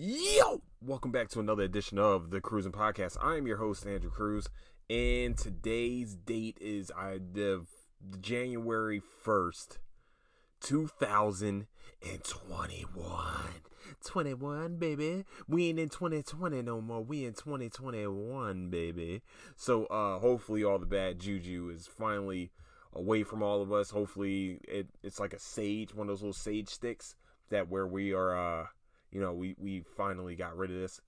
Yo! Welcome back to another edition of the Cruising Podcast. I am your host, Andrew Crews, and today's date is I the January 1st, 2021. 21, baby. We ain't in 2020 no more. We in 2021, baby. So uh hopefully all the bad juju is finally away from all of us. Hopefully it, it's like a sage, one of those little sage sticks that where we are uh you know, we we finally got rid of this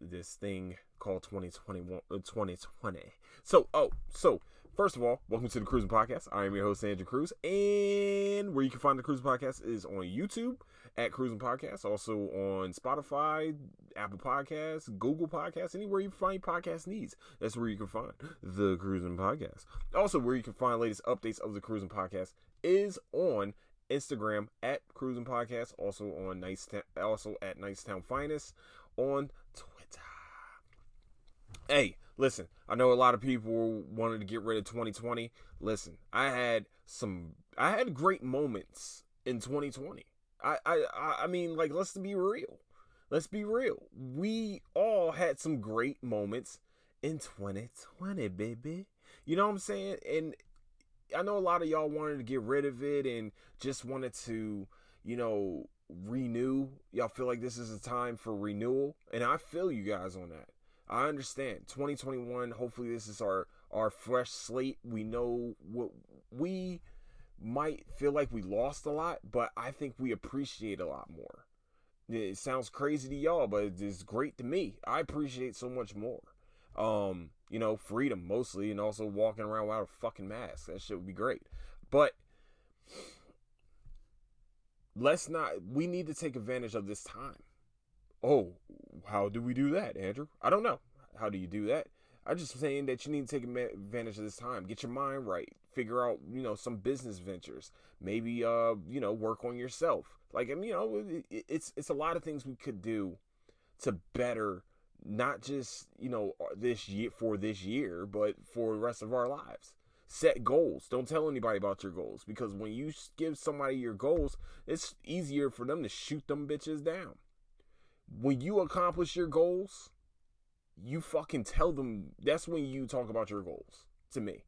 this thing called 2021 2020. Uh, so, oh, so first of all, welcome to the Cruising Podcast. I am your host Andrew Crews, and where you can find the Cruising Podcast is on YouTube at Cruising Podcast, also on Spotify, Apple Podcasts, Google Podcasts, anywhere you find podcast needs. That's where you can find the Cruising Podcast. Also, where you can find latest updates of the Cruising Podcast is on Instagram at Cruising Podcast, also on Nice, also at Nicetown Finest on Twitter. Hey, listen, I know a lot of people wanted to get rid of 2020. Listen, I had some, I had great moments in 2020. I, I, I mean, like, let's be real. Let's be real. We all had some great moments in 2020, baby. You know what I'm saying? And I know a lot of y'all wanted to get rid of it and just wanted to, you know, renew. Y'all feel like this is a time for renewal, and I feel you guys on that. I understand. 2021. Hopefully, this is our our fresh slate. We know what we might feel like we lost a lot, but I think we appreciate a lot more. It sounds crazy to y'all, but it's great to me. I appreciate so much more. Um, you know, freedom mostly, and also walking around without a fucking mask. That shit would be great. But let's not. We need to take advantage of this time. Oh, how do we do that, Andrew? I don't know. How do you do that? I'm just saying that you need to take advantage of this time. Get your mind right. Figure out, you know, some business ventures. Maybe, uh, you know, work on yourself. Like, I mean, you know, it's it's a lot of things we could do to better not just you know this year for this year but for the rest of our lives. Set goals. Don't tell anybody about your goals because when you give somebody your goals it's easier for them to shoot them bitches down. When you accomplish your goals you fucking tell them that's when you talk about your goals to me.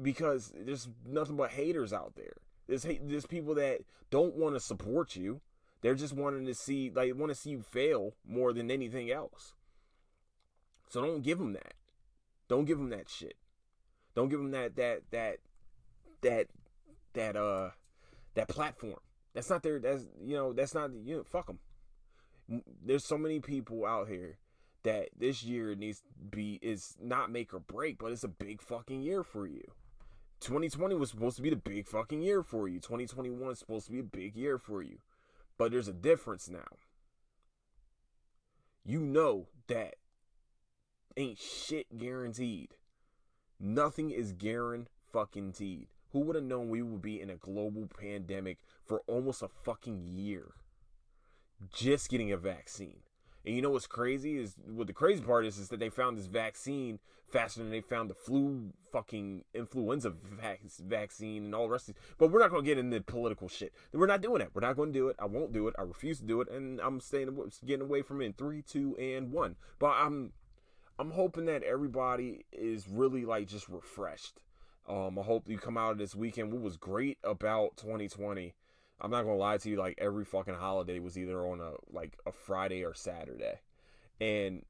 Because there's nothing but haters out there. There's there's people that don't want to support you. They're just wanting to see like want to see you fail more than anything else so don't give them that. Don't give them that shit. Don't give them that that that that that uh that platform. That's not their. That's you know. That's not you know. Fuck them. There's so many people out here that this year needs to be is not make or break, but it's a big fucking year for you. 2020 was supposed to be the big fucking year for you. 2021 is supposed to be a big year for you. But there's a difference now. You know that ain't shit guaranteed. Nothing is guaranteed. Who would have known we would be in a global pandemic for almost a fucking year? Just getting a vaccine. And you know what's crazy is what the crazy part is is that they found this vaccine faster than they found the flu fucking influenza vac- vaccine and all the rest of it. But we're not going to get into political shit. We're not doing it. We're not going to do it. I won't do it. I refuse to do it. And I'm staying getting away from it in three, two, and one. But I'm I'm hoping that everybody is really like just refreshed. Um, I hope you come out of this weekend. What was great about 2020, I'm not gonna lie to you, like every fucking holiday was either on a like a Friday or Saturday. And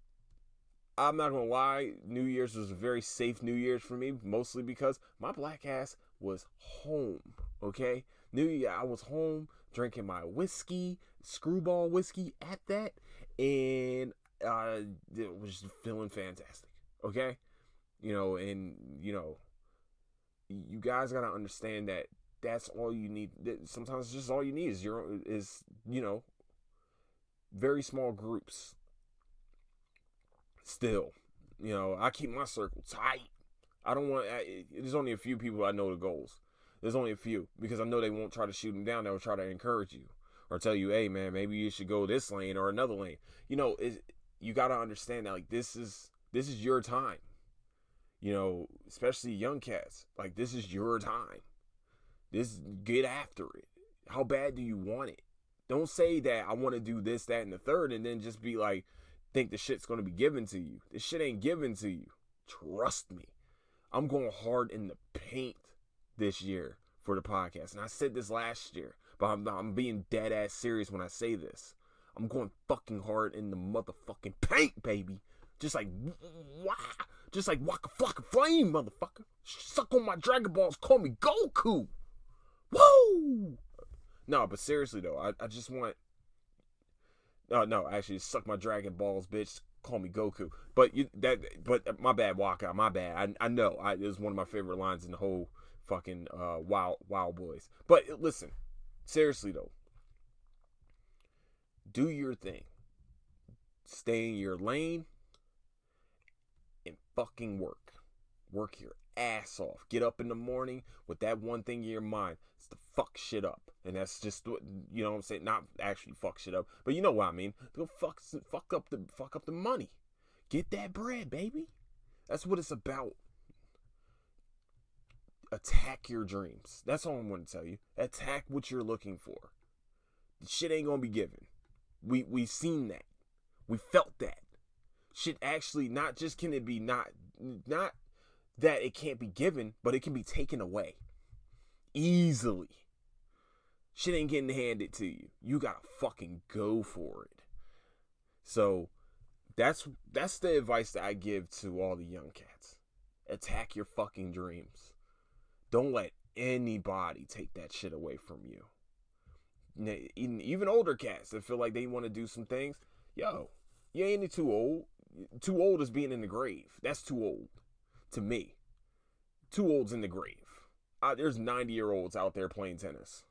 I'm not gonna lie, New Year's was a very safe New Year's for me, mostly because my black ass was home. Okay? New Year I was home drinking my whiskey, Skrewball whiskey at that, and uh, it was feeling fantastic. Okay, you know, and you know, you guys gotta understand that that's all you need. Sometimes just all you need is your is you know, very small groups. Still, you know, I keep my circle tight. I don't want. I, there's only a few people I know the goals. There's only a few because I know they won't try to shoot them down. They'll try to encourage you or tell you, "Hey, man, maybe you should go this lane or another lane." You know, it, you got to understand that like this is this is your time. You know, especially young cats. Like this is your time. This get after it. How bad do you want it? Don't say that I want to do this, that, and the third, and then just be like, think the shit's gonna be given to you. This shit ain't given to you. Trust me. I'm going hard in the paint this year for the podcast. And I said this last year, but I'm, I'm being dead ass serious when I say this. I'm going fucking hard in the motherfucking paint, baby. Just like, wow. Just like Waka Flocka Flame, motherfucker. Suck on my Dragon Balls, call me Goku. Woo! No, but seriously though, I, I just want. No, no, actually, suck my Dragon Balls, bitch. Call me Goku. But you that, but my bad, Waka. My bad. I, I know. I, it was one of my favorite lines in the whole fucking uh, Wild Wild Boys. But listen, seriously though, do your thing. Stay in your lane and fucking work. Work your ass off. Get up in the morning with that one thing in your mind. It's to fuck shit up. And that's just what you know what I'm saying. Not actually fuck shit up, but you know what I mean. Go fuck fuck up the fuck up the money. Get that bread, baby. That's what it's about. Attack your dreams. That's all I'm to tell you. Attack what you're looking for. The shit ain't gonna be given. We we seen that. We felt that. Shit actually not just can it be not not that it can't be given, but it can be taken away easily. Shit ain't getting handed to you. You gotta fucking go for it. So that's that's the advice that I give to all the young cats. Attack your fucking dreams. Don't let anybody take that shit away from you. Even older cats that feel like they want to do some things, yo, you ain't too old. Too old is being in the grave. That's too old to me. Too old's in the grave. Uh, there's 90 year olds out there playing tennis.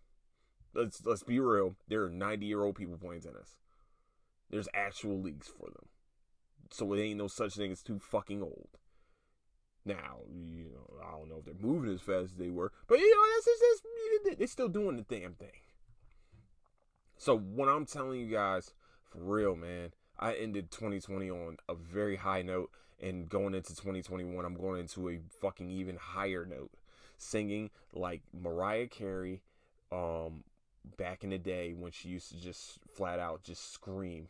Let's let's be real. There are 90 year old people playing tennis. There's actual leagues for them. So it ain't no such thing as too fucking old. Now, you know, I don't know if they're moving as fast as they were, but you know, that's, that's, that's they're still doing the damn thing. So what I'm telling you guys, for real, man, I ended 2020 on a very high note and going into 2021 i'm going into a fucking even higher note. Singing like mariah carey um back in the day when she used to just flat out just scream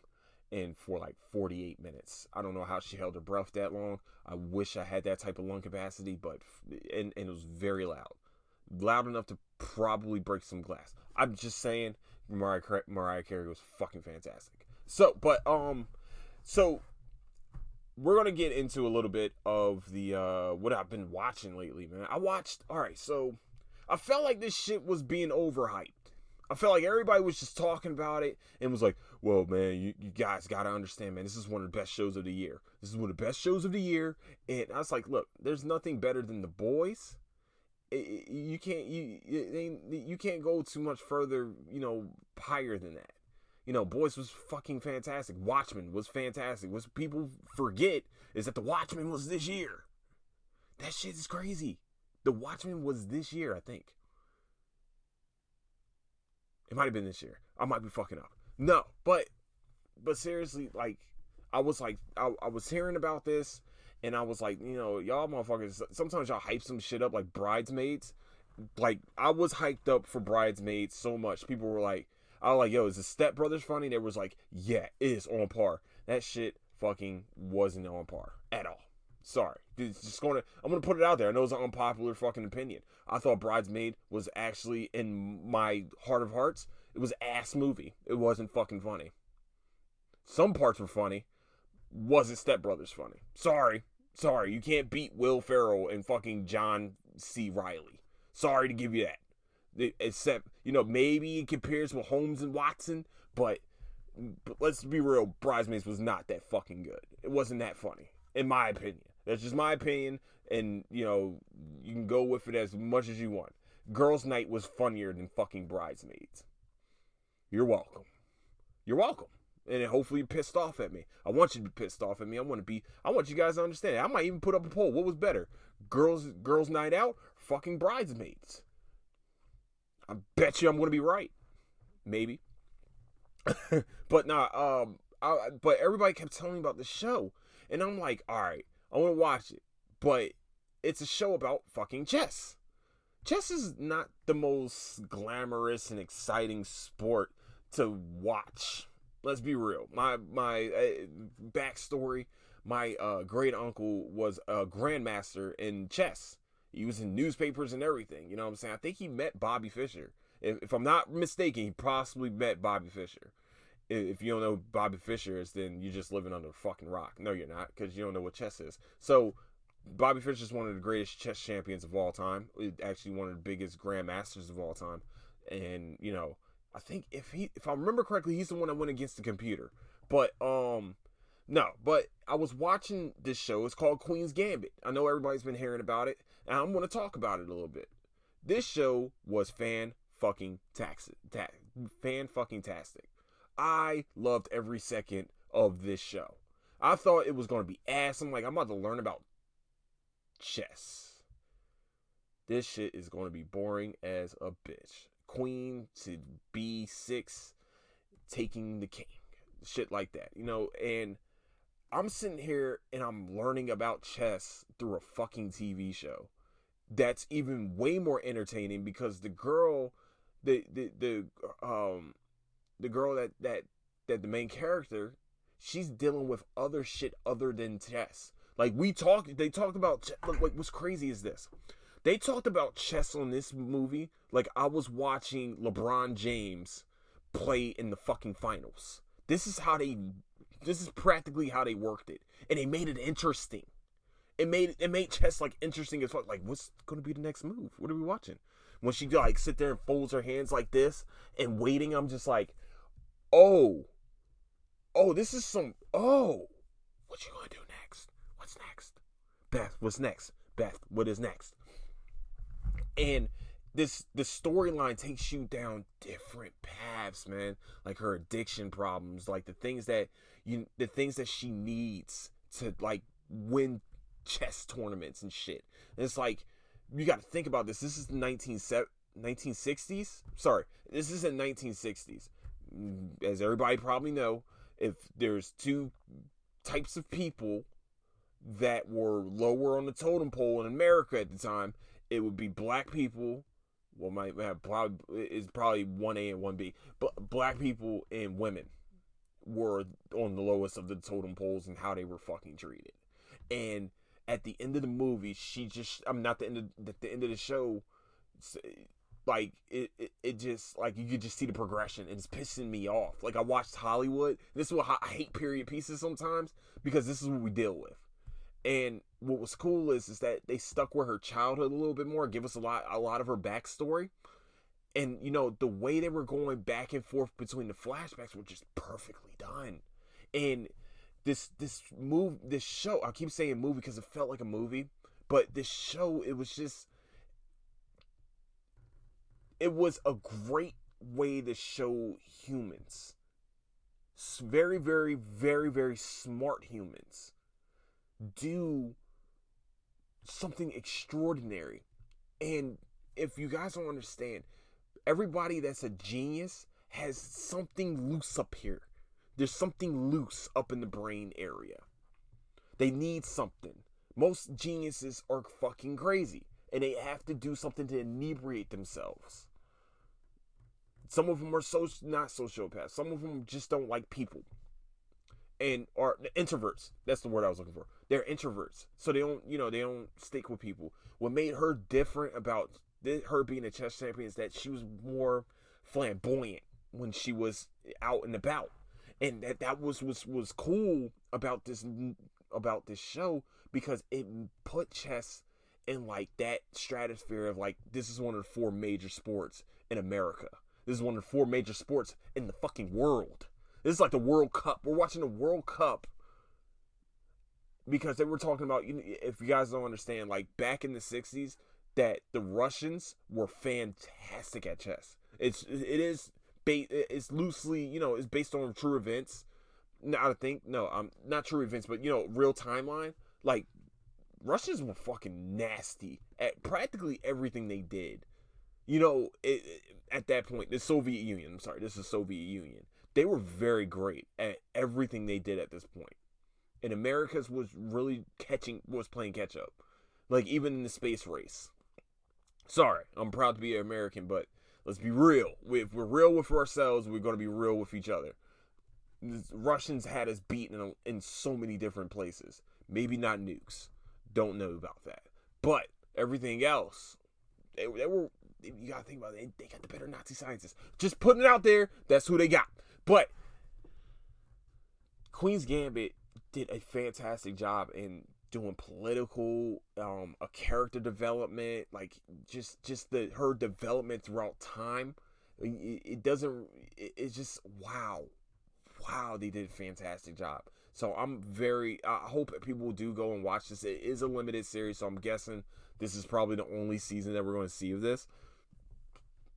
and for like 48 minutes. I don't know how she held her breath that long. I wish i had that type of lung capacity but and, and it was very loud. Loud enough to probably break some glass. I'm just saying mariah, mariah carey was fucking fantastic so but um so we're gonna get into a little bit of the uh what I've been watching lately, man. I watched all right, so I felt like this shit was being overhyped. I felt like everybody was just talking about it and was like, well, man, you, you guys gotta understand, man, this is one of the best shows of the year. This is one of the best shows of the year. And I was like, look, there's nothing better than the boys. You can't you you can't go too much further, you know, higher than that. You know, Boys was fucking fantastic. Watchmen was fantastic. What people forget is that The Watchmen was this year. That shit is crazy. The Watchmen was this year, I think. It might have been this year. I might be fucking up. No, but but seriously, like I was like I, I was hearing about this and I was like, you know, y'all motherfuckers sometimes y'all hype some shit up like bridesmaids. Like I was hyped up for bridesmaids so much. People were like, I was like, yo, is the Step Brothers funny? They was like, yeah, it is on par. That shit fucking wasn't on par at all. Sorry. It's just gonna I'm gonna put it out there. I know it's an unpopular fucking opinion. I thought Bridesmaid was actually in my heart of hearts, it was ass movie. It wasn't fucking funny. Some parts were funny. Wasn't Step Brothers funny. Sorry. Sorry. You can't beat Will Ferrell and fucking John C. Reilly. Sorry to give you that except you know maybe it compares with Holmes and Watson, but, but let's be real, Bridesmaids was not that fucking good. It wasn't that funny, in my opinion. That's just my opinion, and you know you can go with it as much as you want. Girls' Night was funnier than fucking Bridesmaids. You're welcome. You're welcome. And hopefully pissed off at me. I want you to be pissed off at me. I want to be. I want you guys to understand. I might even put up a poll. What was better, girls girls' night out, fucking bridesmaids? I bet you I'm to be right. Maybe. but nah, um, I, but everybody kept telling me about the show, and I'm like, all right, I want to watch it, but it's a show about fucking chess. Chess is not the most glamorous and exciting sport to watch. Let's be real. My my uh, backstory. My uh, great uncle was a grandmaster in chess. He was in newspapers and everything. You know what I'm saying? I think he met Bobby Fischer. If, if I'm not mistaken, he possibly met Bobby Fischer. If you don't know Bobby Fischer is, then you're just living under a fucking rock. No, you're not, because you don't know what chess is. So Bobby Fischer is one of the greatest chess champions of all time. Actually, one of the biggest grandmasters of all time. And you know, I think if he, if I remember correctly, he's the one that went against the computer. But um, no. But I was watching this show. It's called Queen's Gambit. I know everybody's been hearing about it, and I'm to talk about it a little bit. This show was fan fucking tax, ta- fan fucking tastic. I loved every second of this show. I thought it was to be ass. I'm like, I'm about to learn about chess. This shit is to be boring as a bitch. Queen to B6 taking the king. Shit like that. You know, and I'm sitting here and I'm learning about chess through a fucking TV show. That's even way more entertaining because the girl the the the um the girl that that that the main character she's dealing with other shit other than chess. Like we talked, they talked about like what's crazy is this. They talked about chess on this movie like I was watching LeBron James play in the fucking finals. This is how they this is practically how they worked it. And they made it interesting. It made it made chess like interesting as fuck. Like, what's gonna be the next move? What are we watching? When she like sit there and folds her hands like this and waiting, I'm just like, oh, oh, this is some oh, what you gonna do next? What's next? Beth, what's next? Beth, what is next? And this the storyline takes you down different paths, man. Like her addiction problems, like the things that you the things that she needs to like win chess tournaments and shit. And it's like you got to think about this. This is the 19, 1960s. Sorry, this is in 1960s. Mm, as everybody probably know, if there's two types of people that were lower on the totem pole in America at the time, it would be black people. Well, might have probably is probably one A and one B, but black people and women were on the lowest of the totem poles and how they were fucking treated. And at the end of the movie, she just I'm not the end of the, the end of the show. Like it, it, it, just like you could just see the progression. It's pissing me off. Like I watched Hollywood. This is what I hate period pieces sometimes because this is what we deal with. And what was cool is is that they stuck with her childhood a little bit more, give us a lot a lot of her backstory. And you know, the way they were going back and forth between the flashbacks were just perfectly done. And this this move this show I keep saying movie because it felt like a movie, but this show it was just it was a great way to show humans. Very, very, very, very smart humans do something extraordinary. And if you guys don't understand, everybody that's a genius has something loose up here. There's something loose up in the brain area. They need something. Most geniuses are fucking crazy and they have to do something to inebriate themselves. Some of them are so not sociopaths. Some of them just don't like people, and are introverts. That's the word I was looking for. They're introverts, so they don't, you know, they don't stick with people. What made her different about her being a chess champion is that she was more flamboyant when she was out and about and that that was was was cool about this about this show because it put chess in like that stratosphere of like this is one of the four major sports in America. This is one of the four major sports in the fucking world. This is like the World Cup. We're watching the World Cup because they were talking about if you guys don't understand like back in the 60s that the Russians were fantastic at chess. It's it is it's loosely, you know, it's based on true events. Now I think no, I'm um, not true events, but you know, real timeline. Like Russians were fucking nasty at practically everything they did. You know, it, it, at that point, the Soviet Union. I'm sorry, this is Soviet Union. They were very great at everything they did at this point. and America's was really catching was playing catch up. Like even in the space race. Sorry, I'm proud to be an American, but Let's be real. If we're real with ourselves, we're going to be real with each other. The Russians had us beaten in, in so many different places. Maybe not nukes. Don't know about that. But everything else, they, they were. You gotta think about it. They got the better Nazi scientists. Just putting it out there. That's who they got. But Queen's Gambit did a fantastic job in doing political um a character development like just just the her development throughout time. It, it doesn't it, it's just wow. Wow they did a fantastic job. So i'm very i hope people do go and watch this. It is a limited series so i'm guessing this is probably the only season that we're going to see of this.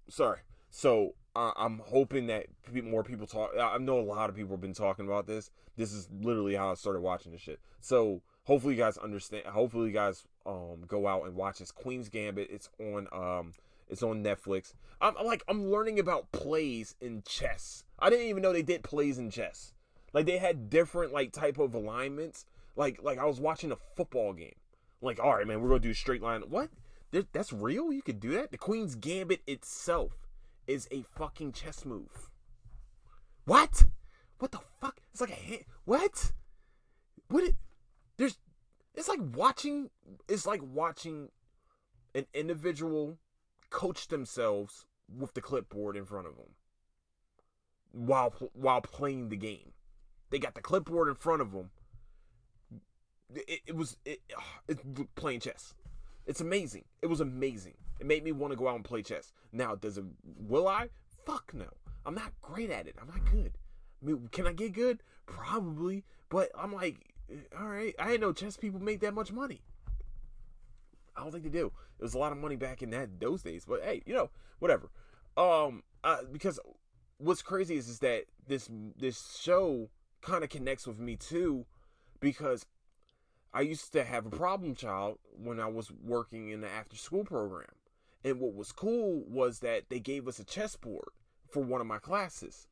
Sorry. So uh, i'm hoping that more people talk i know a lot of people have been talking about this. This is literally how i started watching this shit. So hopefully you guys understand hopefully you guys um go out and watch this queen's gambit. It's on um it's on netflix. I'm, I'm like i'm learning about plays in chess. I didn't even know they did plays in chess. Like they had different like type of alignments. Like like i was watching a football game. Like all right man we're gonna do straight line. What? That's real? You could do that? The queen's gambit itself is a fucking chess move what what the fuck it's like a hand what what it there's it's like watching it's like watching an individual coach themselves with the clipboard in front of them while while playing the game. They got the clipboard in front of them. It, it was it, it, playing chess. It's amazing. It was amazing. It made me want to go out and play chess. Now, does it? Will I? Fuck no. I'm not great at it. I'm not good. I mean, can I get good? Probably. But I'm like, all right. I didn't know chess people make that much money. I don't think they do. It was a lot of money back in that those days. But hey, you know, whatever. Um, uh, because what's crazy is is that this this show kind of connects with me too, because I used to have a problem child when I was working in the after school program. And what was cool was that they gave us a chessboard for one of my classes.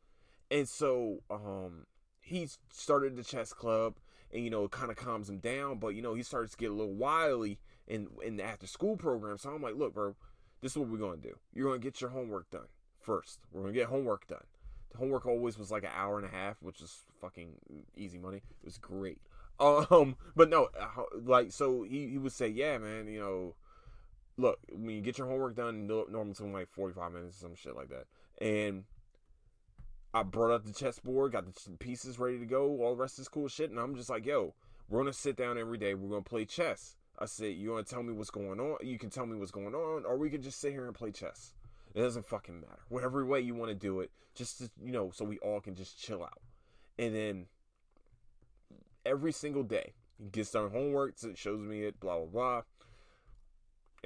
And so um he started the chess club and you know it kind of calms him down. But you know he starts to get a little wily in in the after school program. So I'm like, look, bro, this is what we're gonna do. You're gonna get your homework done first. We're gonna get homework done. The homework always was like an hour and a half, which is fucking easy money. It was great. Um, but no, uh, like so he he would say, yeah, man, you know. Look, when you get your homework done, normally something like 45 minutes or some shit like that. And I brought up the chessboard, got the pieces ready to go, all the rest this cool shit, and I'm just like, yo, we're gonna sit down every day, we're gonna play chess. I said, you wanna tell me what's going on? You can tell me what's going on, or we can just sit here and play chess. It doesn't fucking matter. Whatever way you want to do it, just to, you know, so we all can just chill out. And then every single day, he gets done homework, shows me it, blah blah blah.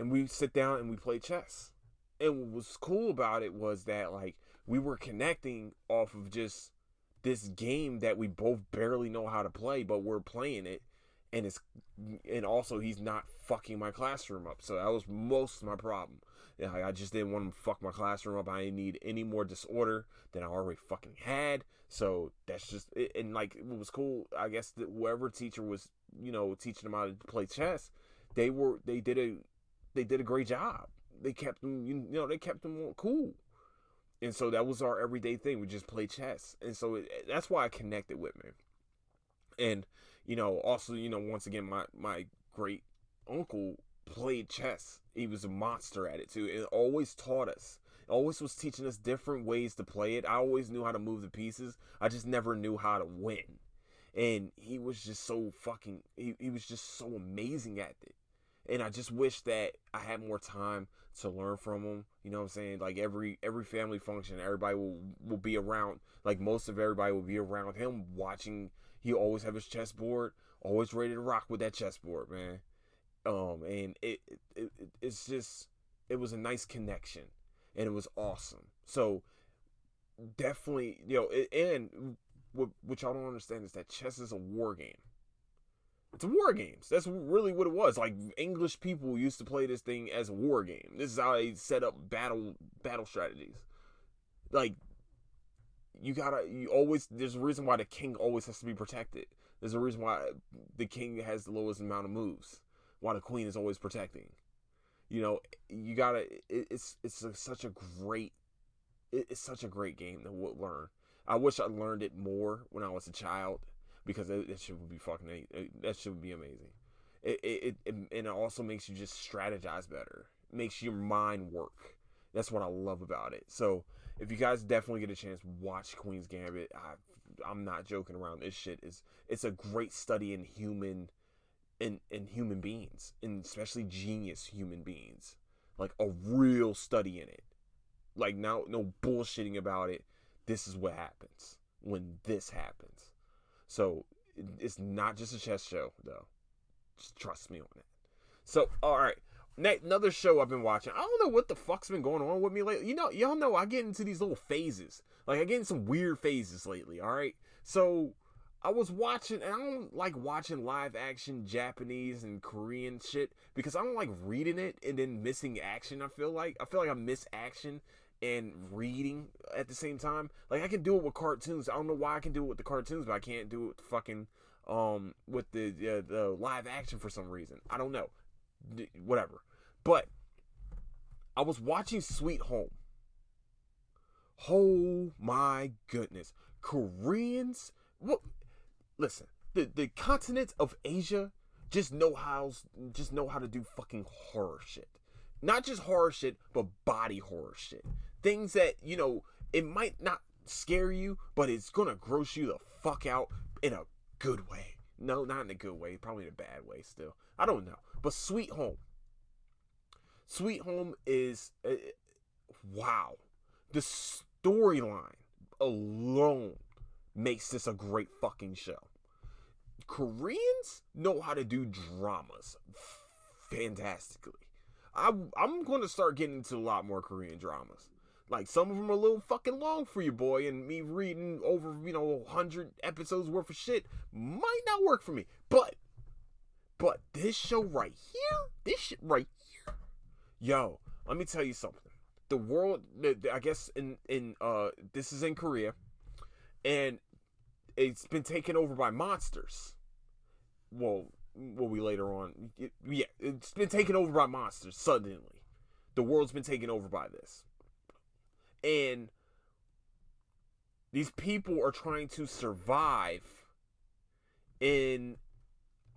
And we sit down and we play chess. And what was cool about it was that like we were connecting off of just this game that we both barely know how to play, but we're playing it, and it's and also he's not fucking my classroom up. So that was most of my problem. Yeah, I just didn't want him to fuck my classroom up. I didn't need any more disorder than I already fucking had. So that's just it. and like it was cool. I guess that whoever teacher was, you know, teaching them how to play chess, they were they did a they did a great job. They kept them, you know, they kept them cool and so that was our everyday thing. We just play chess, and so it, that's why I connected with me. And you know, also you know, once again, my my great uncle played chess. He was a monster at it too. It always taught us. always was teaching us different ways to play it. I always knew how to move the pieces. I just never knew how to win. And he was just so fucking. He, he was just so amazing at it. And I just wish that I had more time to learn from him. You know what I'm saying? Like every every family function, everybody will will be around. Like most of everybody will be around him watching. He always have his chessboard, always ready to rock with that chessboard, man. Um, and it, it, it it's just it was a nice connection, and it was awesome. So definitely, you know, it, and what what y'all don't understand is that chess is a war game. It's war games. That's really what it was. Like English people used to play this thing as a war game. This is how they set up battle battle strategies. Like you gotta you always there's a reason why the king always has to be protected. There's a reason why the king has the lowest amount of moves. Why the queen is always protecting. You know, you gotta. It, it's it's a, such a great it, it's such a great game to learn. I wish I learned it more when I was a child because it, it should be fucking eh, that should be amazing. It, it, it and it also makes you just strategize better. makes your mind work. That's what I love about it. So if you guys definitely get a chance, watch Queen's Gambit. I, I'm not joking around. This shit is it's a great study in human in in human beings, and especially genius human beings. Like a real study in it. Like now no bullshitting about it. This is what happens when this happens. So it's not just a chess show though. Just trust me on it. So all right. Next, Another show I've been watching. I don't know what the fuck's been going on with me lately. You know, y'all know I get into these little phases. Like I get in some weird phases lately. All right. So I was watching, and I don't like watching live action Japanese and Korean shit because I don't like reading it and then missing action. I feel like I feel like I miss action and reading at the same time. Like I can do it with cartoons. I don't know why I can do it with the cartoons, but I can't do it with fucking um with the uh, the live action for some reason. I don't know. D- whatever. But I was watching Sweet Home. Oh my goodness. Koreans what listen, the the continent of Asia just know how just know how to do fucking horror shit. Not just horror shit, but body horror shit. Things that, you know, it might not scare you, but it's gonna gross you the fuck out in a good way. No, not in a good way, probably in a bad way still. I don't know. But Sweet Home. Sweet Home is uh, wow. The storyline alone makes this a great fucking show. Koreans know how to do dramas fantastically. I, I'm going to start getting into a lot more Korean dramas. Like some of them are a little fucking long for you, boy, and me reading over you know hundred episodes worth of shit might not work for me. But, but this show right here, this shit right here, yo, let me tell you something. The world, I guess in in uh, this is in Korea, and it's been taken over by monsters. Well, will we later on. It, yeah, it's been taken over by monsters suddenly. The world's been taken over by this. And these people are trying to survive in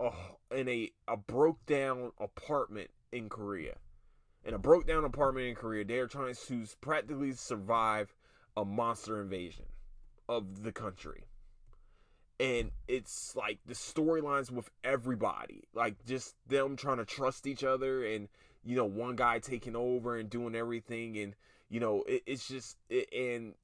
a in a a broke down apartment in Korea. In a broke down apartment in Korea, they are trying to practically survive a monster invasion of the country and it's like the storylines with everybody like just them trying to trust each other and you know one guy taking over and doing everything and you know it, it's just it, and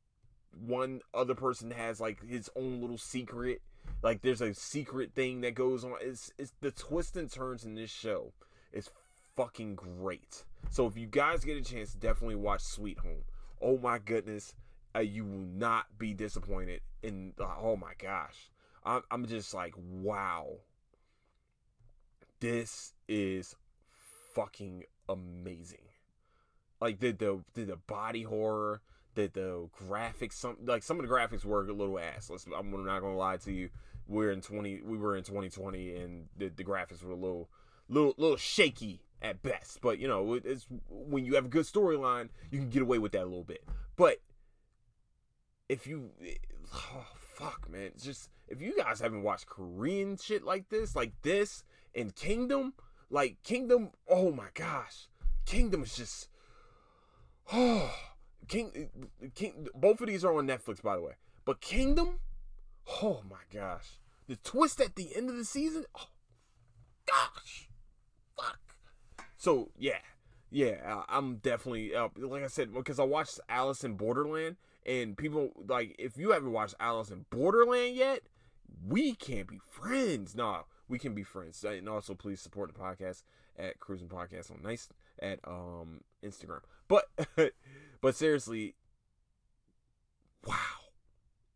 one other person has like his own little secret. Like there's a secret thing that goes on. It's it's the twists and turns in this show is fucking great. So if you guys get a chance definitely watch sweet home. Oh my goodness uh, you will not be disappointed in uh, oh my gosh. I'm, I'm just like, wow. This is fucking amazing. Like the the the, body horror, the the graphics, some like some of the graphics were a little ass. Let's, I'm not gonna lie to you. We're in twenty. We were in 2020, and the, the graphics were a little, little, little shaky at best. But you know, it's when you have a good storyline, you can get away with that a little bit. But if you, oh, fuck, man. It's just if you guys haven't watched Korean shit like this, like this and Kingdom, like Kingdom, oh my gosh. Kingdom is just oh King King both of these are on Netflix by the way. But Kingdom, oh my gosh. The twist at the end of the season, oh gosh. Fuck. So, yeah. Yeah, I'm definitely uh, like I said because I watched Alice in Borderland and people like if you haven't watched Alice in Borderland yet, we can't be friends. No, we can be friends. And also please support the podcast at Cruising Podcast on Nice at um Instagram. But but seriously, wow.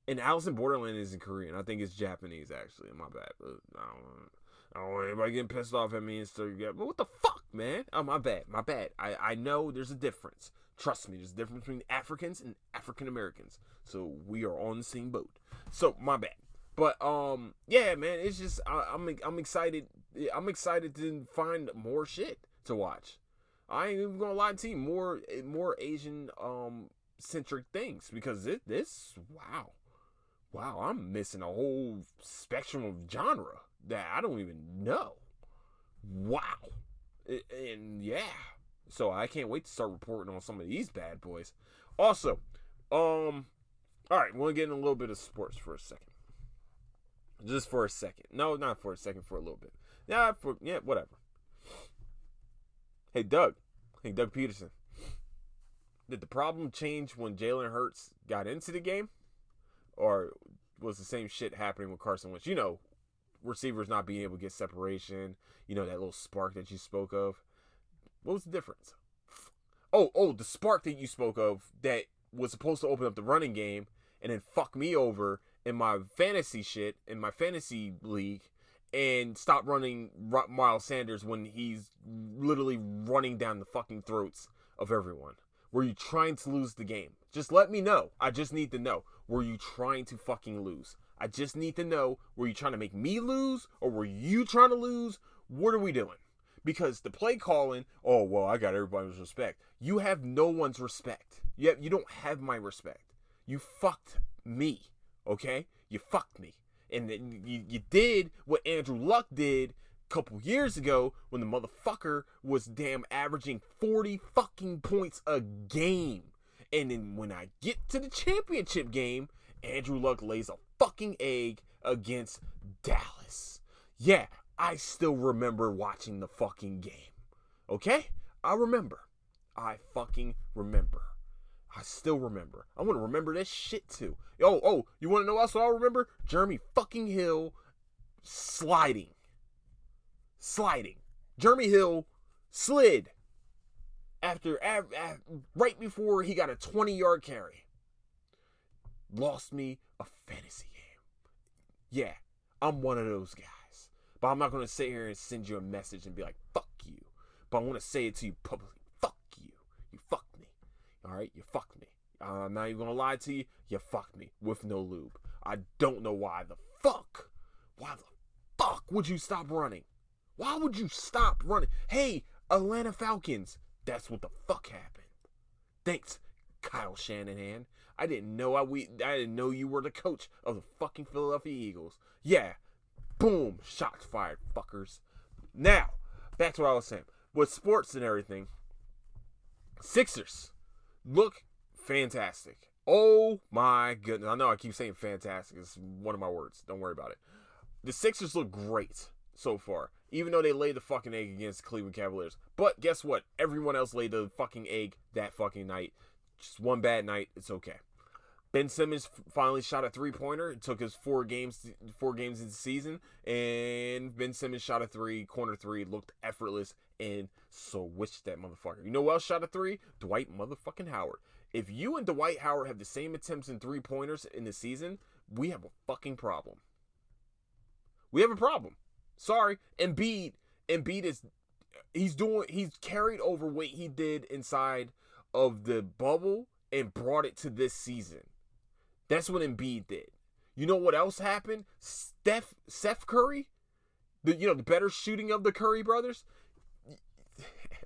And Alice in Borderland is in Korean. I think it's Japanese actually. My bad. I don't I don't want anybody getting pissed off at me and stuff. But what the fuck, man? Oh, my bad. My bad. I, I know there's a difference. Trust me, there's a difference between Africans and African Americans. So we are on the same boat. So my bad. But um, yeah, man, it's just I, I'm I'm excited. I'm excited to find more shit to watch. I ain't even gonna lie to you. More more Asian um centric things because it, this wow, wow, I'm missing a whole spectrum of genre that I don't even know. Wow, and yeah, so I can't wait to start reporting on some of these bad boys. Also, um, all right, we'll get in a little bit of sports for a second. Just for a second. No, not for a second, for a little bit. Yeah, for yeah, whatever. Hey Doug. Hey Doug Pederson. Did the problem change when Jalen Hurts got into the game? Or was the same shit happening with Carson Wentz? You know, receivers not being able to get separation, you know, that little spark that you spoke of. What was the difference? Oh, oh, the spark that you spoke of that was supposed to open up the running game and then fuck me over in my fantasy shit in my fantasy league and stop running Miles Sanders when he's literally running down the fucking throats of everyone. Were you trying to lose the game? Just let me know. I just need to know. Were you trying to fucking lose? I just need to know. Were you trying to make me lose or were you trying to lose? What are we doing? Because the play calling, oh well, I got everybody's respect. You have no one's respect. You have, you don't have my respect. You fucked me. Okay? You fucked me. And then you, you did what Andrew Luck did a couple years ago when the motherfucker was damn averaging 40 fucking points a game. And then when I get to the championship game, Andrew Luck lays a fucking egg against Dallas. Yeah, I still remember watching the fucking game. Okay? I remember. I fucking remember. I still remember. I want to remember this shit too. Oh, oh, you want to know what I'll remember? Jeremy fucking Hill sliding. Sliding. Jeremy Hill slid after, after, after right before he got a 20 yard carry. Lost me a fantasy game. Yeah, I'm one of those guys. But I'm not going to sit here and send you a message and be like, fuck you. But I want to say it to you publicly. Fuck you. You fucked me. All right? You fucked me. I'm not even to lie to you. You fucked me with no lube. I don't know why the fuck. Why the fuck would you stop running? Why would you stop running? Hey, Atlanta Falcons. That's what the fuck happened. Thanks, Kyle Shanahan. I didn't know I we I didn't know you were the coach of the fucking Philadelphia Eagles. Yeah, Boom! Shots fired, fuckers. Now, back to what I was saying. With sports and everything, Sixers look fantastic. Oh my goodness. I know I keep saying fantastic. It's one of my words. Don't worry about it. The Sixers look great so far, even though they laid the fucking egg against Cleveland Cavaliers. But guess what? Everyone else laid the fucking egg that fucking night. Just one bad night. It's okay. Ben Simmons finally shot a three pointer. It took us four games, four games in the season, and Ben Simmons shot a three, corner three, looked effortless, and so wished that motherfucker. You know who else shot a three? Dwight motherfucking Howard. If you and Dwight Howard have the same attempts in three pointers in the season, we have a fucking problem. We have a problem. Sorry, Embiid. Embiid is he's doing he's carried over what he did inside of the bubble and brought it to this season. That's what Embiid did. You know what else happened? Steph Seth Curry, the you know the better shooting of the Curry brothers.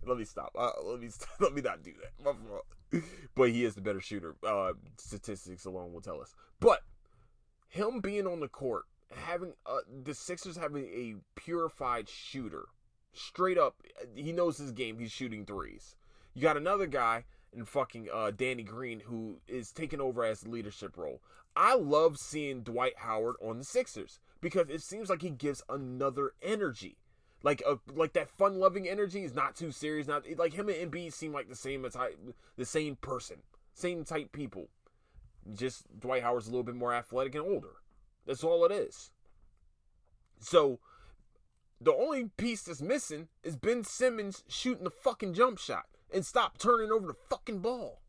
Let me stop. Uh, let me stop. let me not do that. but he is the better shooter. Uh, statistics alone will tell us. But him being on the court, having uh, the Sixers having a purified shooter, straight up, he knows his game. He's shooting threes. You got another guy and fucking uh, Danny Green, who is taking over as the leadership role. I love seeing Dwight Howard on the Sixers because it seems like he gives another energy. Like a like that fun loving energy is not too serious. Not like him and Embiid seem like the same type, the same person, same type people. Just Dwight Howard's a little bit more athletic and older. That's all it is. So the only piece that's missing is Ben Simmons shooting the fucking jump shot and stop turning over the fucking ball.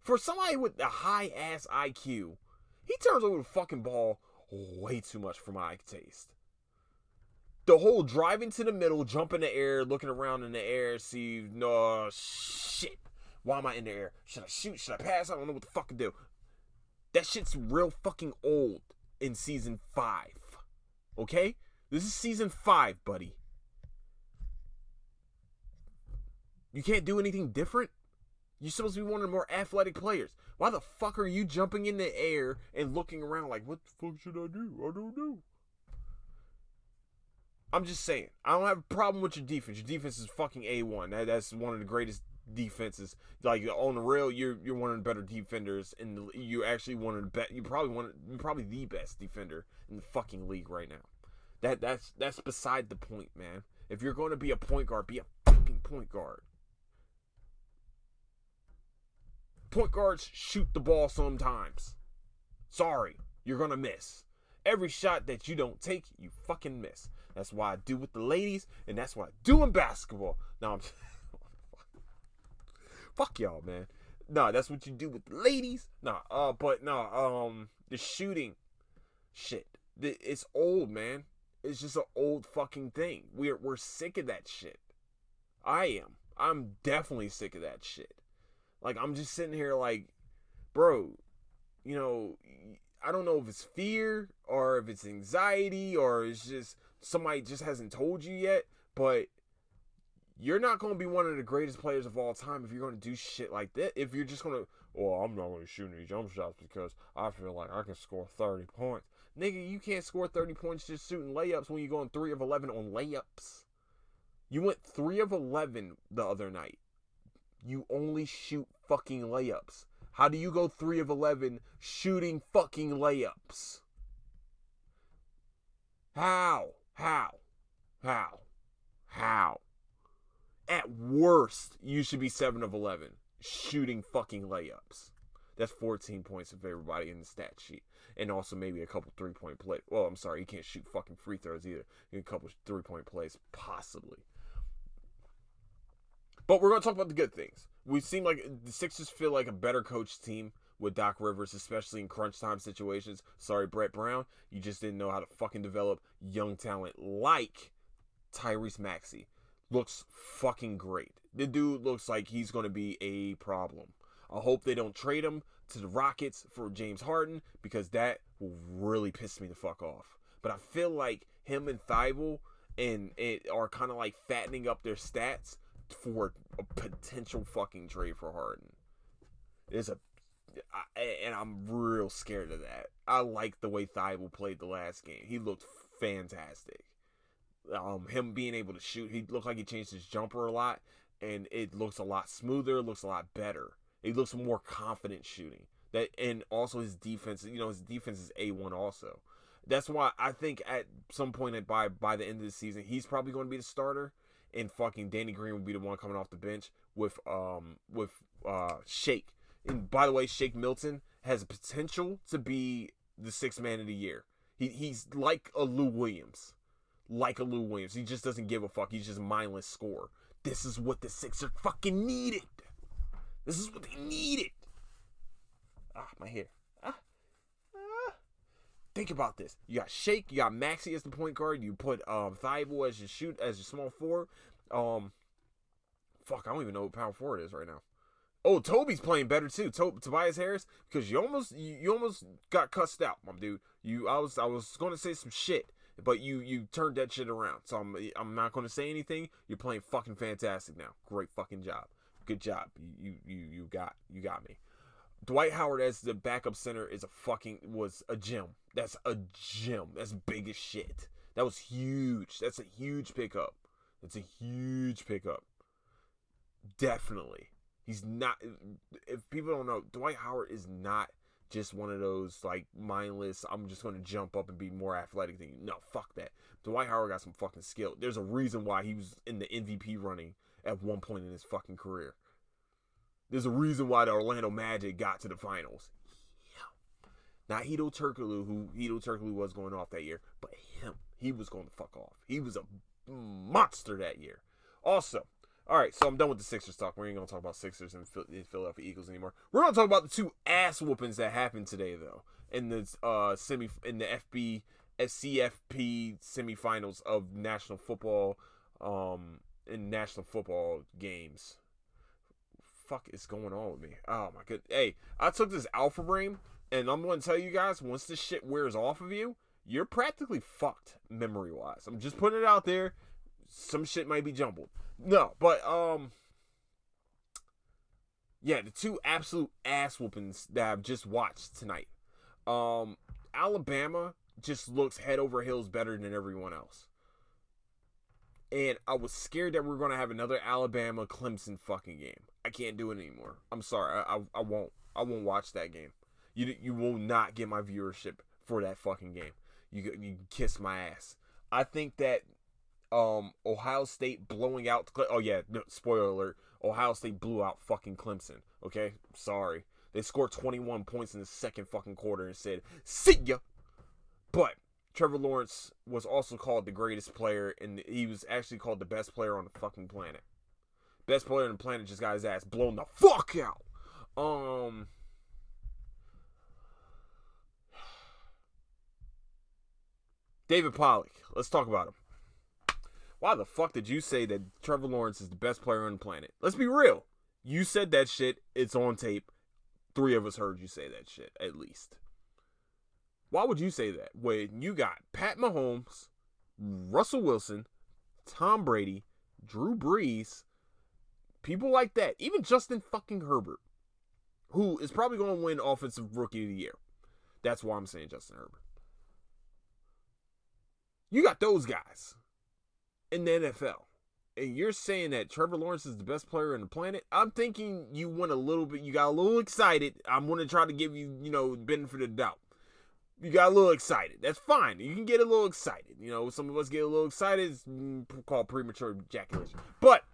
For somebody with a high ass IQ, he turns over the fucking ball way too much for my taste. The whole driving to the middle, jump in the air, looking around in the air, see, no shit. Why am I in the air? Should I shoot? Should I pass? I don't know what the fuck to do. That shit's real fucking old in season five. Okay? This is season five, buddy. You can't do anything different? You're supposed to be one of the more athletic players. Why the fuck are you jumping in the air and looking around like, what the fuck should I do? I don't know. I'm just saying. I don't have a problem with your defense. Your defense is fucking A1. That, that's one of the greatest defenses. Like on the rail, you're you're one of the better defenders, and you're actually one of the best. You probably one, you're probably the best defender in the fucking league right now. That that's that's beside the point, man. If you're going to be a point guard, be a fucking point guard. Point guards shoot the ball sometimes. Sorry, you're gonna miss. Every shot that you don't take, you fucking miss. That's why I do with the ladies, and that's what I do in basketball. Now I'm fuck y'all, man. Nah, that's what you do with the ladies. Nah, uh, but nah, um, the shooting, shit, it's old, man. It's just an old fucking thing. We're we're sick of that shit. I am. I'm definitely sick of that shit. Like I'm just sitting here like, bro, you know, I don't know if it's fear or if it's anxiety or it's just somebody just hasn't told you yet, but you're not going to be one of the greatest players of all time if you're going to do shit like that. If you're just going to, well, I'm not going to shoot any jump shots because I feel like I can score 30 points. Nigga, you can't score 30 points just shooting layups when you're going 3 of 11 on layups. You went 3 of 11 the other night. You only shoot fucking layups. How do you go 3 of 11 shooting fucking layups? How? How? How? How? At worst, you should be 7 of 11 shooting fucking layups. That's 14 points of everybody in the stat sheet. And also maybe a couple three point plays. Well, I'm sorry, you can't shoot fucking free throws either. You can a couple three point plays, possibly. But we're going to talk about the good things. We seem like the Sixers feel like a better coached team with Doc Rivers, especially in crunch time situations. Sorry, Brett Brown. You just didn't know how to fucking develop young talent like Tyrese Maxey. Looks fucking great. The dude looks like he's going to be a problem. I hope they don't trade him to the Rockets for James Harden because that will really piss me the fuck off. But I feel like him and Thybulle and it are kind of like fattening up their stats for a potential fucking trade for Harden. There's a, I, and I'm real scared of that. I like the way Thybulle played the last game. He looked fantastic. Um, him being able to shoot, he looked like he changed his jumper a lot, and it looks a lot smoother. It Looks a lot better. He looks more confident shooting. That and also his defense. You know, his defense is a one also. That's why I think at some point by by the end of the season, he's probably going to be the starter and fucking Danny Green will be the one coming off the bench with um with uh Shake. And by the way, Shake Milton has potential to be the sixth man of the year. He he's like a Lou Williams. Like a Lou Williams. He just doesn't give a fuck. He's just mindless score. This is what the Sixers fucking needed. This is what they needed. Ah, my hair. Ah, ah. Think about this. You got Shake, you got Maxey as the point guard. You put um Thybulle as your shoot as your small four. Um, fuck, I don't even know what power forward is right now. Oh, Toby's playing better too. To- Tobias Harris, because you almost you, you almost got cussed out, my dude. You I was I was going to say some shit, but you you turned that shit around. So I'm I'm not going to say anything. You're playing fucking fantastic now. Great fucking job. Good job. You you you got you got me. Dwight Howard as the backup center is a fucking was a gem. That's a gem. That's big as shit. That was huge. That's a huge pickup. That's a huge pickup. Definitely. He's not if people don't know, Dwight Howard is not just one of those like mindless, I'm just gonna jump up and be more athletic than you. No, fuck that. Dwight Howard got some fucking skill. There's a reason why he was in the MVP running at one point in his fucking career. There's a reason why the Orlando Magic got to the finals. Yeah. Not Hedo Turkoglu, who Hedo Turkoglu was going off that year, but him. He was going to fuck off. He was a monster that year. Also, all right, so I'm done with the Sixers talk. We ain't gonna talk about Sixers and Philadelphia Eagles anymore. We're gonna talk about the two ass whoopings that happened today, though, in the uh semi in the FB CFP semifinals of national football, um, in national football games fuck is going on with me? Oh my god. Hey, I took this alpha brain, and I'm to tell you guys once this shit wears off of you, you're practically fucked memory wise. I'm just putting it out there. Some shit might be jumbled. No, but um yeah, the two absolute ass whoopings that I've just watched tonight. Um, Alabama just looks head over heels better than everyone else. And I was scared that we are going to have another Alabama Clemson fucking game. I can't do it anymore. I'm sorry. I, I, I won't. I won't watch that game. You you will not get my viewership for that fucking game. You you kiss my ass. I think that um Ohio State blowing out. Oh yeah, no, spoiler alert. Ohio State blew out fucking Clemson. Okay, sorry. They scored 21 points in the second fucking quarter and said, "See ya." But Trevor Lawrence was also called the greatest player, and he was actually called the best player on the fucking planet. Best player on the planet just got his ass blown the fuck out. Um. David Pollack. Let's talk about him. Why the fuck did you say that Trevor Lawrence is the best player on the planet? Let's be real. You said that shit. It's on tape. Three of us heard you say that shit, at least. Why would you say that when you got Pat Mahomes, Russell Wilson, Tom Brady, Drew Brees, people like that, even Justin fucking Herbert, who is probably going to win Offensive Rookie of the Year. That's why I'm saying Justin Herbert. You got those guys in the NFL. And you're saying that Trevor Lawrence is the best player on the planet. I'm thinking you went a little bit, you got a little excited. I'm going to try to give you, you know, benefit of the doubt. You got a little excited. That's fine. You can get a little excited. You know, some of us get a little excited. It's mm, called premature ejaculation. But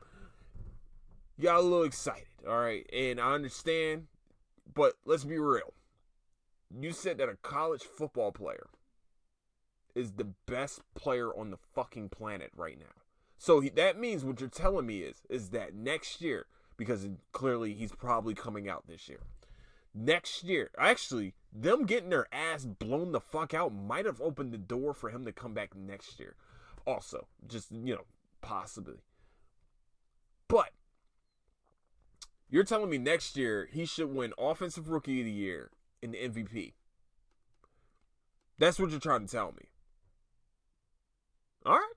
you got a little excited. All right. And I understand. But let's be real. You said that a college football player is the best player on the fucking planet right now. So he, that means what you're telling me is is that next year, because clearly he's probably coming out this year. Next year, actually, them getting their ass blown the fuck out might have opened the door for him to come back next year. Also, just you know, possibly. But you're telling me next year he should win Offensive Rookie of the Year and the MVP. That's what you're trying to tell me. All right,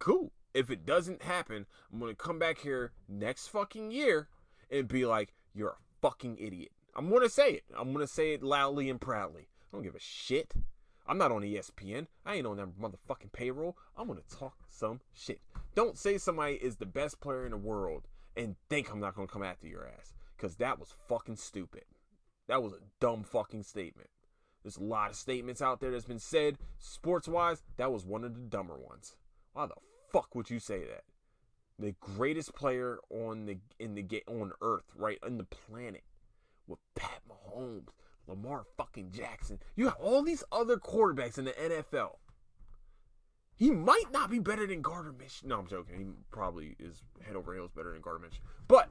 cool. If it doesn't happen, I'm gonna come back here next fucking year and be like, "You're a fucking idiot." I'm gonna say it. I'm gonna say it loudly and proudly. I don't give a shit. I'm not on ESPN. I ain't on that motherfucking payroll. I'm gonna talk some shit. Don't say somebody is the best player in the world and think I'm not gonna come after your ass. Cause that was fucking stupid. That was a dumb fucking statement. There's a lot of statements out there that's been said sports wise. That was one of the dumber ones. Why the fuck would you say that? The greatest player on the in the on Earth, right, on the planet, with Pat Mahomes, Lamar fucking Jackson. You have all these other quarterbacks in the NFL. He might not be better than Gardner Minshew. No, I'm joking. He probably is head over heels better than Gardner Minshew. But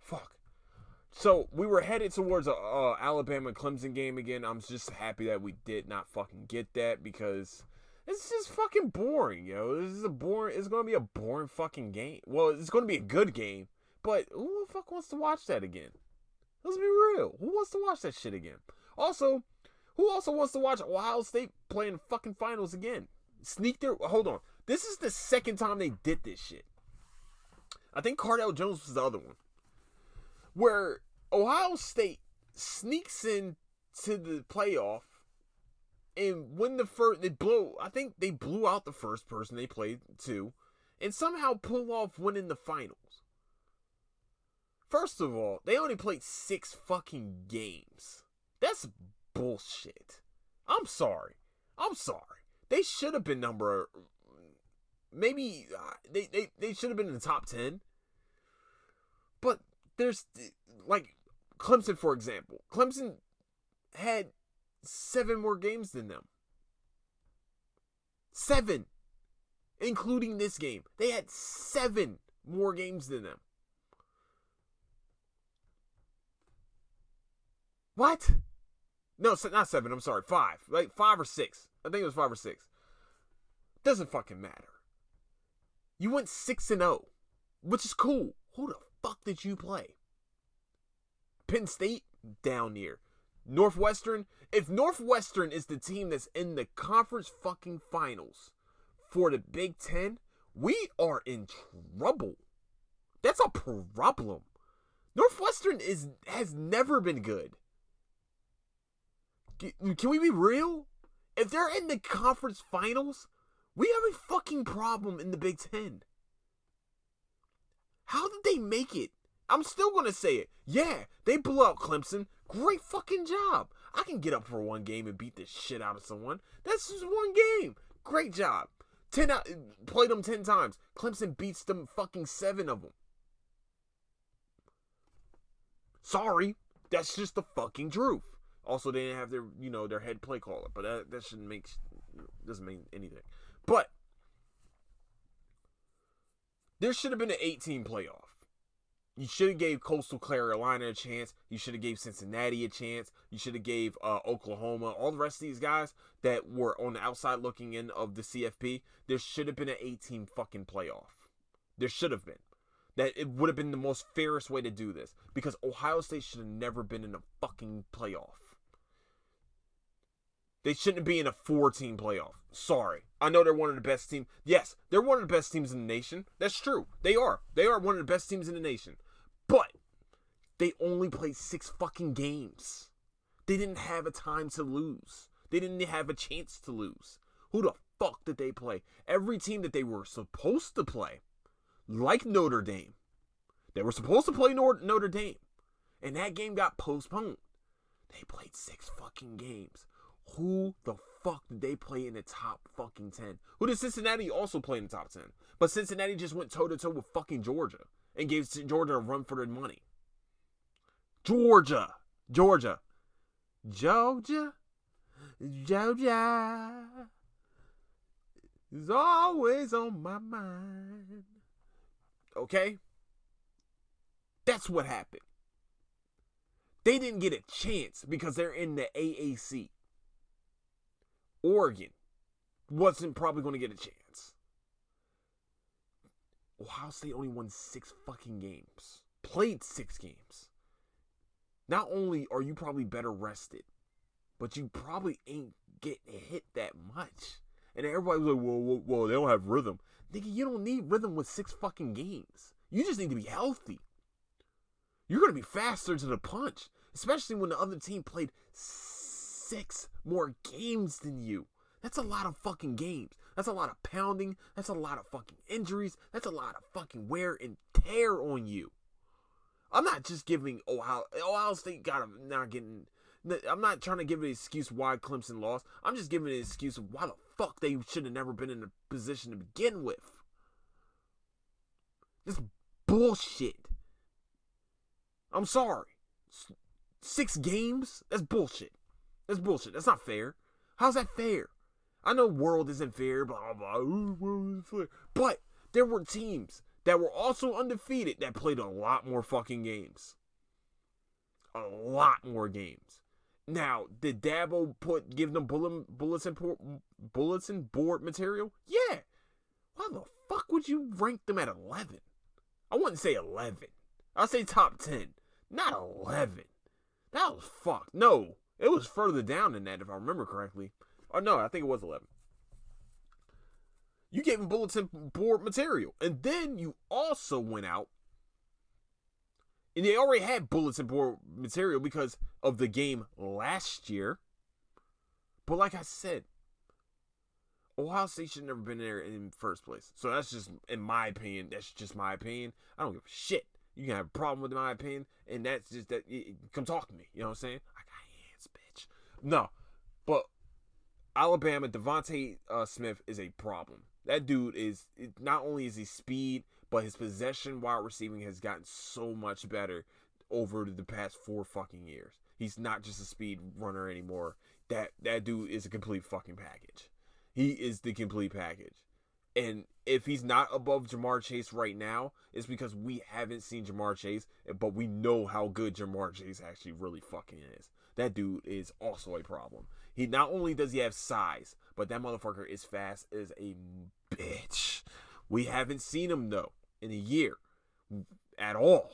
fuck. So we were headed towards a Alabama Clemson game again. I'm just happy that we did not fucking get that because it's just fucking boring, yo. This is a boring. It's gonna be a boring fucking game. Well, it's gonna be a good game, but who the fuck wants to watch that again? Let's be real. Who wants to watch that shit again? Also, who also wants to watch Ohio State playing fucking finals again? Sneak their. Hold on. This is the second time they did this shit. I think Cardale Jones was the other one. Where Ohio State sneaks in to the playoff and win the first they blow I think they blew out the first person they played to and somehow pull off winning the finals. First of all, they only played 6 fucking games. That's bullshit. I'm sorry. I'm sorry. They should have been number maybe uh, they they, they should have been in the top 10. But there's like Clemson, for example, Clemson had seven more games than them. Seven, including this game. They had seven more games than them. What? No, not seven. I'm sorry, five. Like five or six. I think it was five or six. Doesn't fucking matter. You went six and oh, which is cool. Who the fuck did you play? Penn State down here. Northwestern, if Northwestern is the team that's in the conference fucking finals for the Big Ten, we are in trouble. That's a problem. Northwestern is has never been good. Can we be real? If they're in the conference finals, we have a fucking problem in the Big Ten. How did they make it? I'm still gonna say it. Yeah, they blew out Clemson. Great fucking job. I can get up for one game and beat the shit out of someone. That's just one game. Great job. Ten out, played them ten times. Clemson beats them fucking seven of them. Sorry, that's just the fucking truth. Also, they didn't have their you know their head play caller, but that that shouldn't make doesn't mean anything. But there should have been an 18 playoff. You should have gave Coastal Carolina a chance. You should have gave Cincinnati a chance. You should have gave uh, Oklahoma, all the rest of these guys that were on the outside looking in of the CFP. There should have been an 18 fucking playoff. There should have been. That it would have been the most fairest way to do this because Ohio State should have never been in a fucking playoff. They shouldn't be in a four team playoff. Sorry. I know they're one of the best teams. Yes, they're one of the best teams in the nation. That's true. They are. They are one of the best teams in the nation. But they only played six fucking games. They didn't have a time to lose. They didn't have a chance to lose. Who the fuck did they play? Every team that they were supposed to play, like Notre Dame, they were supposed to play Notre Dame, and that game got postponed. They played six fucking games. Who the fuck did they play in the top fucking 10? Who did Cincinnati also play in the top 10? But Cincinnati just went toe to toe with fucking Georgia and gave Georgia a run for their money. Georgia. Georgia. Georgia. Georgia is always on my mind. Okay? That's what happened. They didn't get a chance because they're in the AAC. Oregon wasn't probably going to get a chance. Ohio State only won six fucking games, played six games. Not only are you probably better rested, but you probably ain't getting hit that much. And everybody's like, well, well, well, they don't have rhythm. Nigga, you don't need rhythm with six fucking games. You just need to be healthy. You're going to be faster to the punch, especially when the other team played six more games than you. That's a lot of fucking games. That's a lot of pounding. That's a lot of fucking injuries. That's a lot of fucking wear and tear on you. I'm not just giving Ohio Ohio State got not getting. I'm not trying to give an excuse why Clemson lost. I'm just giving an excuse why the fuck they should have never been in a position to begin with. This bullshit. I'm sorry. Six games? That's bullshit. That's bullshit. That's not fair. How's that fair? I know world isn't fair, blah blah blah. But there were teams that were also undefeated that played a lot more fucking games. A lot more games. Now, did Dabo put give them bulletin bulletin board material? Yeah. Why the fuck would you rank them at eleven? I wouldn't say eleven. I'd say top ten, not eleven. That was fucked. No, it was further down than that, if I remember correctly. Or no, I think it was 11. You gave him bulletin board material. And then you also went out and they already had bulletin board material because of the game last year. But like I said, Ohio State should never been there in first place. So that's just, in my opinion, that's just my opinion. I don't give a shit. You can have a problem with my opinion, and that's just that. Come talk to me. You know what I'm saying? I got hands, bitch. No, but Alabama DeVonta uh, Smith is a problem. That dude is not only is he speed, but his possession while receiving has gotten so much better over the past four fucking years. He's not just a speed runner anymore. That that dude is a complete fucking package. He is the complete package. And if he's not above Ja'Marr Chase right now, it's because we haven't seen Ja'Marr Chase, but we know how good Ja'Marr Chase actually really fucking is that dude is also a problem. He not only does he have size, but that motherfucker is fast as a bitch. We haven't seen him though in a year at all.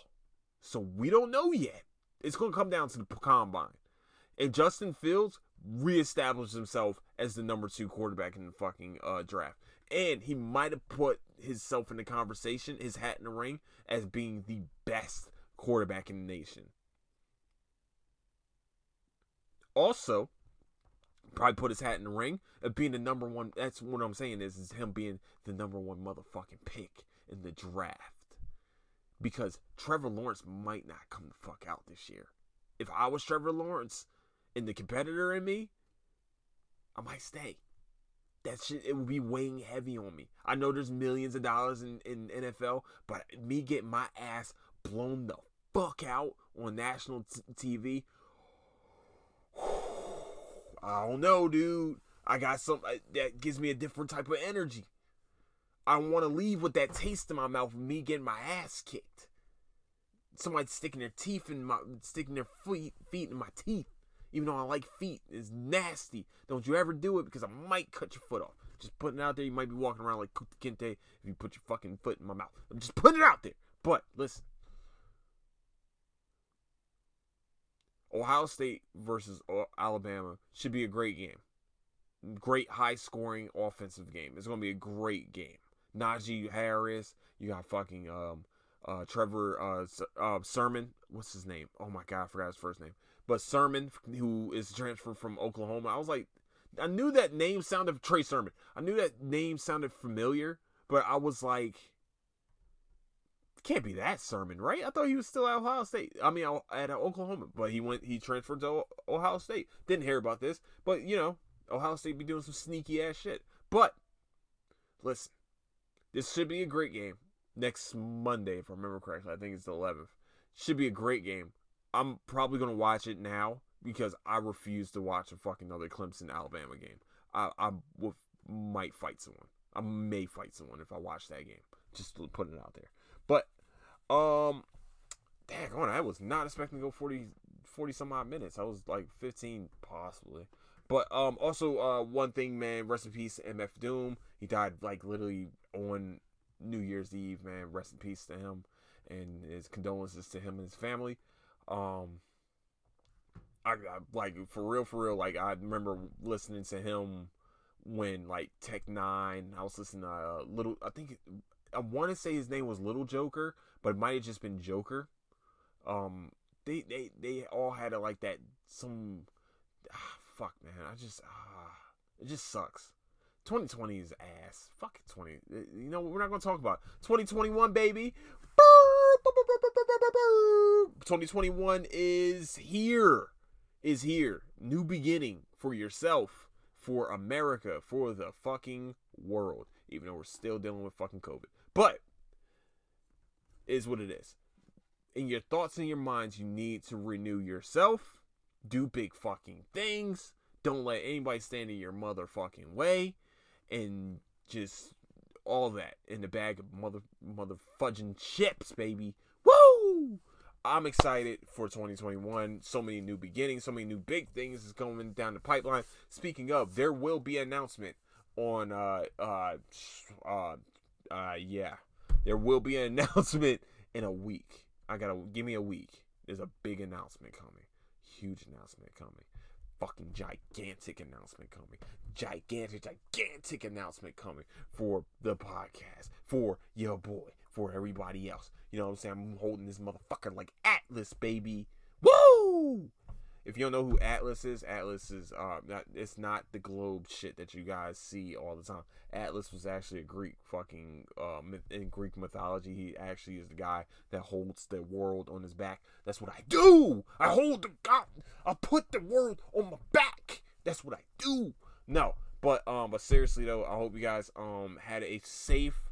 So we don't know yet. It's going to come down to the combine. And Justin Fields reestablished himself as the number two quarterback in the fucking uh, draft. And he might have put himself in the conversation, his hat in the ring, as being the best quarterback in the nation. Also, probably put his hat in the ring of being the number one. That's what I'm saying is, is him being the number one motherfucking pick in the draft. Because Trevor Lawrence might not come the fuck out this year. If I was Trevor Lawrence and the competitor in me, I might stay. That shit, it would be weighing heavy on me. I know there's millions of dollars in, in NFL, but me getting my ass blown the fuck out on national t- TV, I don't know, dude. I got some that gives me a different type of energy. I want to leave with that taste in my mouth me getting my ass kicked. Somebody sticking their teeth in my sticking their feet feet in my teeth. Even though I like feet, is nasty. Don't you ever do it because I might cut your foot off. Just putting it out there, you might be walking around like Kinte if you put your fucking foot in my mouth. I'm just putting it out there. But listen, Ohio State versus Alabama should be a great game. Great high scoring offensive game. It's going to be a great game. Najee Harris, you got fucking um uh Trevor uh, uh Sermon, what's his name? Oh my god, I forgot his first name. But Sermon who is transferred from Oklahoma. I was like I knew that name sounded Trey Sermon. I knew that name sounded familiar, but I was like can't be that Sermon, right? I thought he was still at Ohio State. I mean, at uh, Oklahoma, but he went. He transferred to Ohio State. Didn't hear about this, but you know, Ohio State be doing some sneaky ass shit. But listen, this should be a great game next Monday, if I remember correctly. I think it's the 11th. Should be a great game. I'm probably gonna watch it now because I refuse to watch a fucking other Clemson Alabama game. I I might fight someone. I may fight someone if I watch that game. Just putting it out there. But um, dang on, I was not expecting to go 40, 40 some odd minutes. I was like 15 possibly. But um, also uh, one thing, man. Rest in peace, MF Doom. He died like literally on New Year's Eve, man. Rest in peace to him, and his condolences to him and his family. Um, I, I like for real, for real. Like I remember listening to him when like Tech N9ne. I was listening to uh, little. I think I want to say his name was Little Joker, but it might have just been Joker. Um, they they they all had a, like that some ah, fuck man. I just ah, it just sucks. 2020 is ass. Fuck 20. You know what we're not gonna talk about 2021, baby. 2021 is here. Is here. New beginning for yourself, for America, for the fucking world. Even though we're still dealing with fucking COVID. But is what it is. In your thoughts and your minds, you need to renew yourself, do big fucking things. Don't let anybody stand in your motherfucking way, and just all that in the bag of mother mother fudging chips, baby. Woo! I'm excited for 2021. So many new beginnings, so many new big things is coming down the pipeline. Speaking of, there will be an announcement on uh uh uh uh, yeah, there will be an announcement in a week. I gotta give me a week. There's a big announcement coming, huge announcement coming, fucking gigantic announcement coming, gigantic, gigantic announcement coming for the podcast, for your boy, for everybody else. You know what I'm saying? I'm holding this motherfucker like Atlas, baby. Woo! If you don't know who Atlas is, Atlas is uh, not, it's not the globe shit that you guys see all the time. Atlas was actually a Greek fucking myth, in Greek mythology. He actually is the guy that holds the world on his back. That's what I do. I hold the God. I put the world on my back. That's what I do. No, but um, but seriously though, I hope you guys um had a safe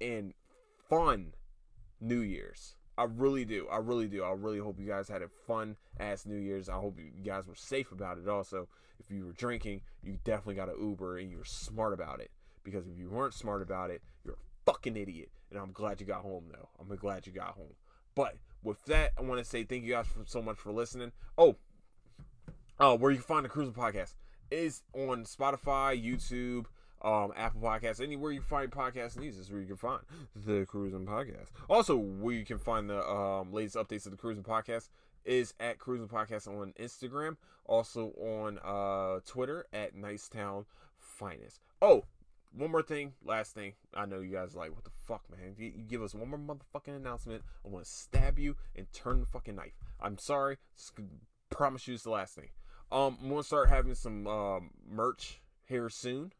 and fun New Year's. I really do. I really do. I really hope you guys had a fun ass New Year's. I hope you guys were safe about it. Also, if you were drinking, you definitely got an Uber and you were smart about it. Because if you weren't smart about it, you're a fucking idiot. And I'm glad you got home though. I'm glad you got home. But with that, I want to say thank you guys for, so much for listening. Oh, oh, where you can find the Cruising Podcast is on Spotify, YouTube um, Apple Podcasts, anywhere you find podcast news is where you can find the Cruising Podcast. Also, where you can find the um, latest updates of the Cruising Podcast is at Cruising Podcast on Instagram, also on uh, Twitter at Nicetown Finest. Oh, one more thing, last thing. I know you guys like, what the fuck, man? You, you give us one more motherfucking announcement. I'm gonna stab you and turn the fucking knife. I'm sorry. Promise you it's the last thing. Um, I'm gonna start having some um, merch here soon.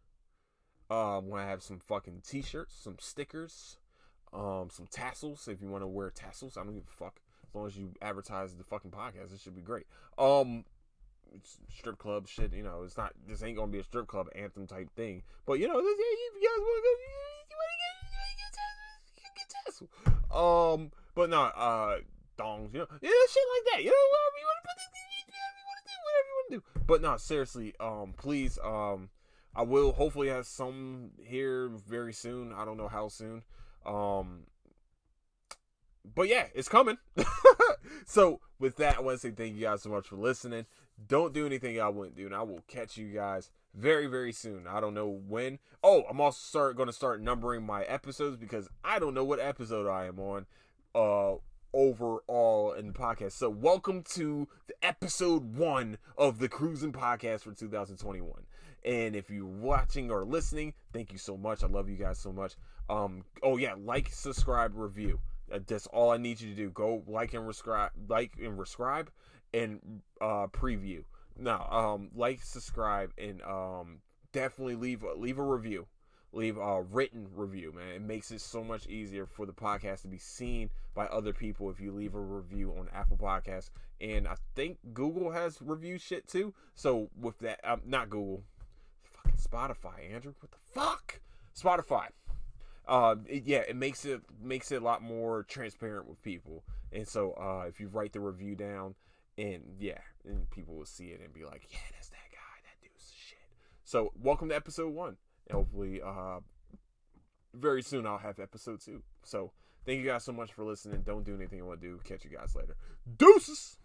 I'm gonna have some fucking t-shirts, some stickers, um, some tassels. If you want to wear tassels, I don't give a fuck. As long as you advertise the fucking podcast, it should be great. Um, strip club shit. You know, it's not. This ain't gonna be a strip club anthem type thing. But you know, this, yeah, you guys want to go, you, want to get, get tassel. Um, but no, uh, dongs. You know, yeah, shit like that. You know, whatever you want to put, whatever you want to do, whatever you want to do. But no, seriously, um, please, um, I will hopefully have some here very soon. I don't know how soon. Um, but yeah, it's coming. so with that, I want to say thank you guys so much for listening. Don't do anything I wouldn't do, and I will catch you guys very very soon. I don't know when. Oh, I'm also start going to start numbering my episodes because I don't know what episode I am on. Uh, overall in the podcast. So welcome to the episode one of the Cruising Podcast for 2021. And if you're watching or listening, thank you so much. I love you guys so much. Um, oh yeah, like, subscribe, review. Uh, that's all I need you to do. Go like and subscribe, like and subscribe, and uh, preview. Now, um, like, subscribe, and um, definitely leave leave a review. Leave a written review, man. It makes it so much easier for the podcast to be seen by other people if you leave a review on Apple Podcasts. And I think Google has review shit too. So with that, um, not Google, Spotify, Andrew. What the fuck? Spotify uh, it, yeah, it makes it makes it a lot more transparent with people. And so, uh, if you write the review down, and yeah, and people will see it and be like, yeah, that's that guy, that dude's shit. So, welcome to episode one. And hopefully, uh, very soon I'll have episode two. So, thank you guys so much for listening. Don't do anything you want to do. Catch you guys later. Deuces.